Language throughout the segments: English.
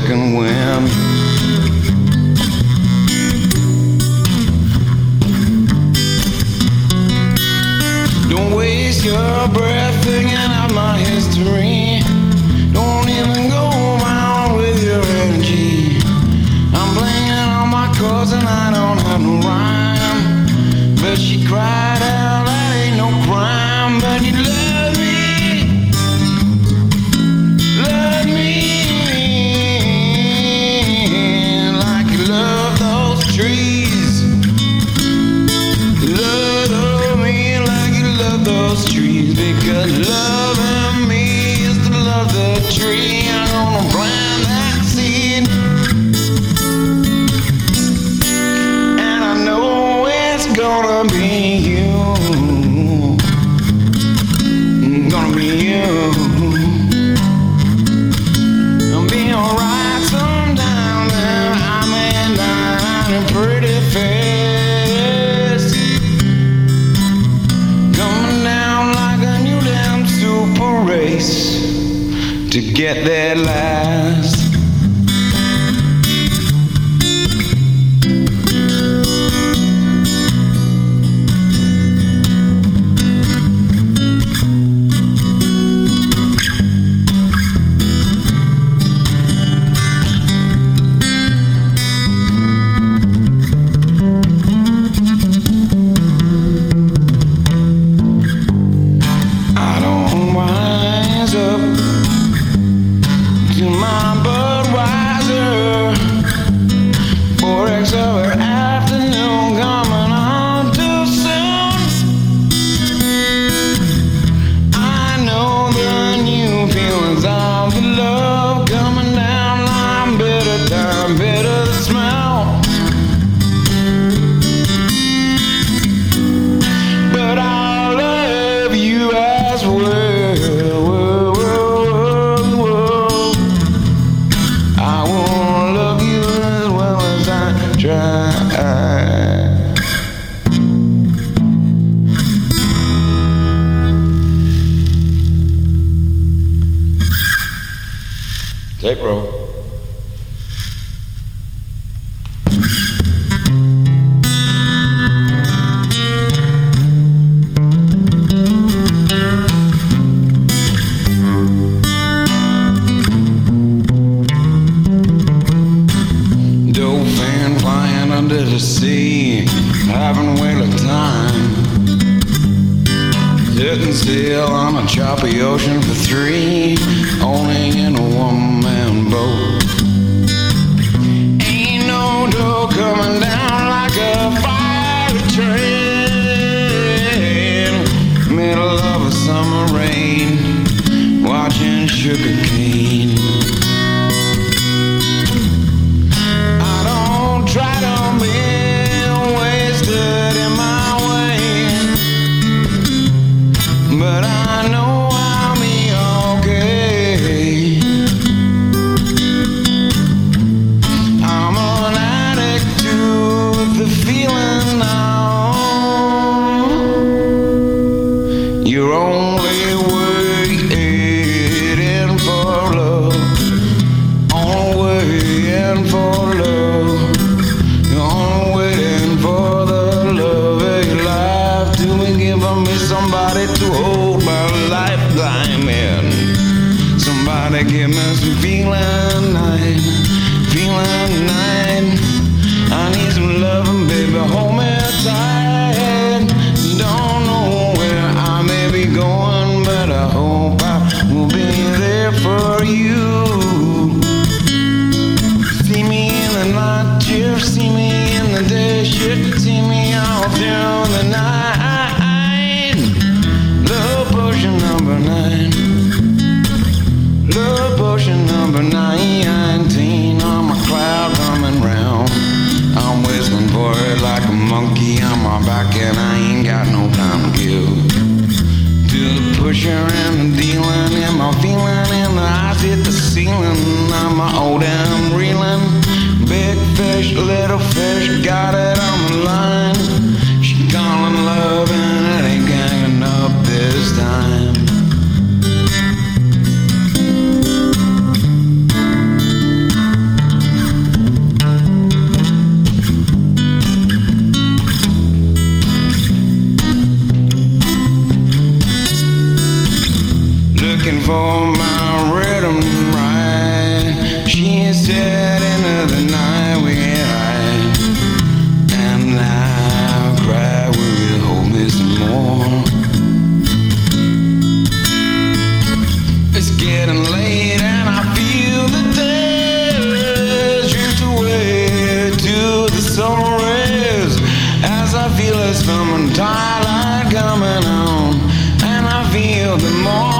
second wind. Don't waste your breath thinking out my history. Don't even go around with your energy. I'm playing on my chords and I don't have no rhyme, but she cried. tree, I'm gonna. Tape roll. Dope fan flying under the sea, having a whale of time. Sitting still on a choppy ocean for three, only in a one man boat. You're only waiting for love. Only waiting for love. You're only waiting for the love of your life to be giving me somebody to hold my life. I'm in. Somebody give me some feeling nine, feeling nine. I need some loving, baby, hold me tight. I feel this someone twilight coming on, and I feel the more.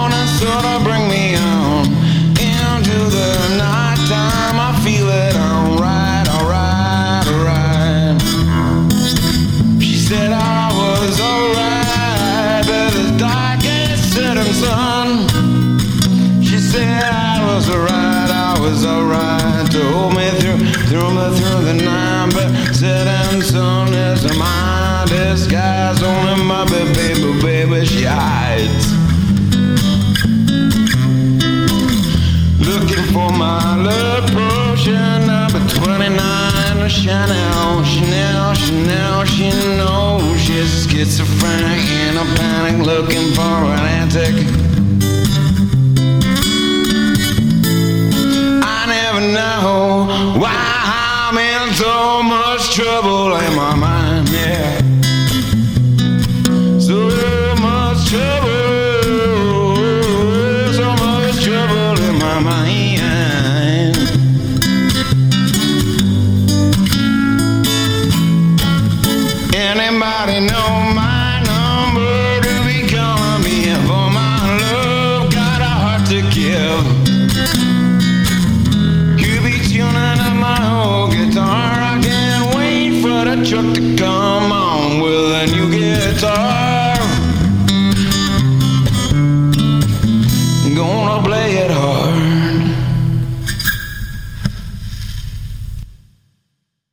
is schizophrenic in a panic looking for an antic. I never know why I'm in so much trouble in my mind, yeah.